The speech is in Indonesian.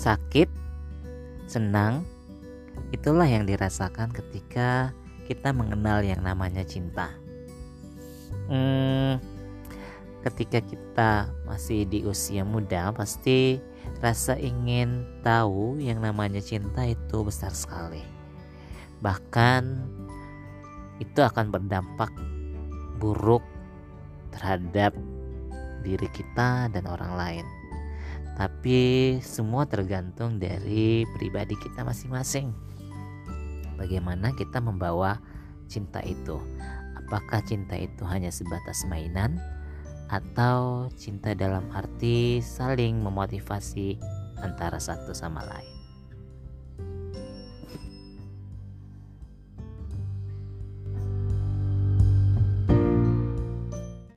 sakit, senang, itulah yang dirasakan ketika kita mengenal yang namanya cinta. Hmm, ketika kita masih di usia muda, pasti rasa ingin tahu yang namanya cinta itu besar sekali. Bahkan itu akan berdampak buruk terhadap diri kita dan orang lain. Tapi semua tergantung dari pribadi kita masing-masing. Bagaimana kita membawa cinta itu? Apakah cinta itu hanya sebatas mainan atau cinta dalam arti saling memotivasi antara satu sama lain?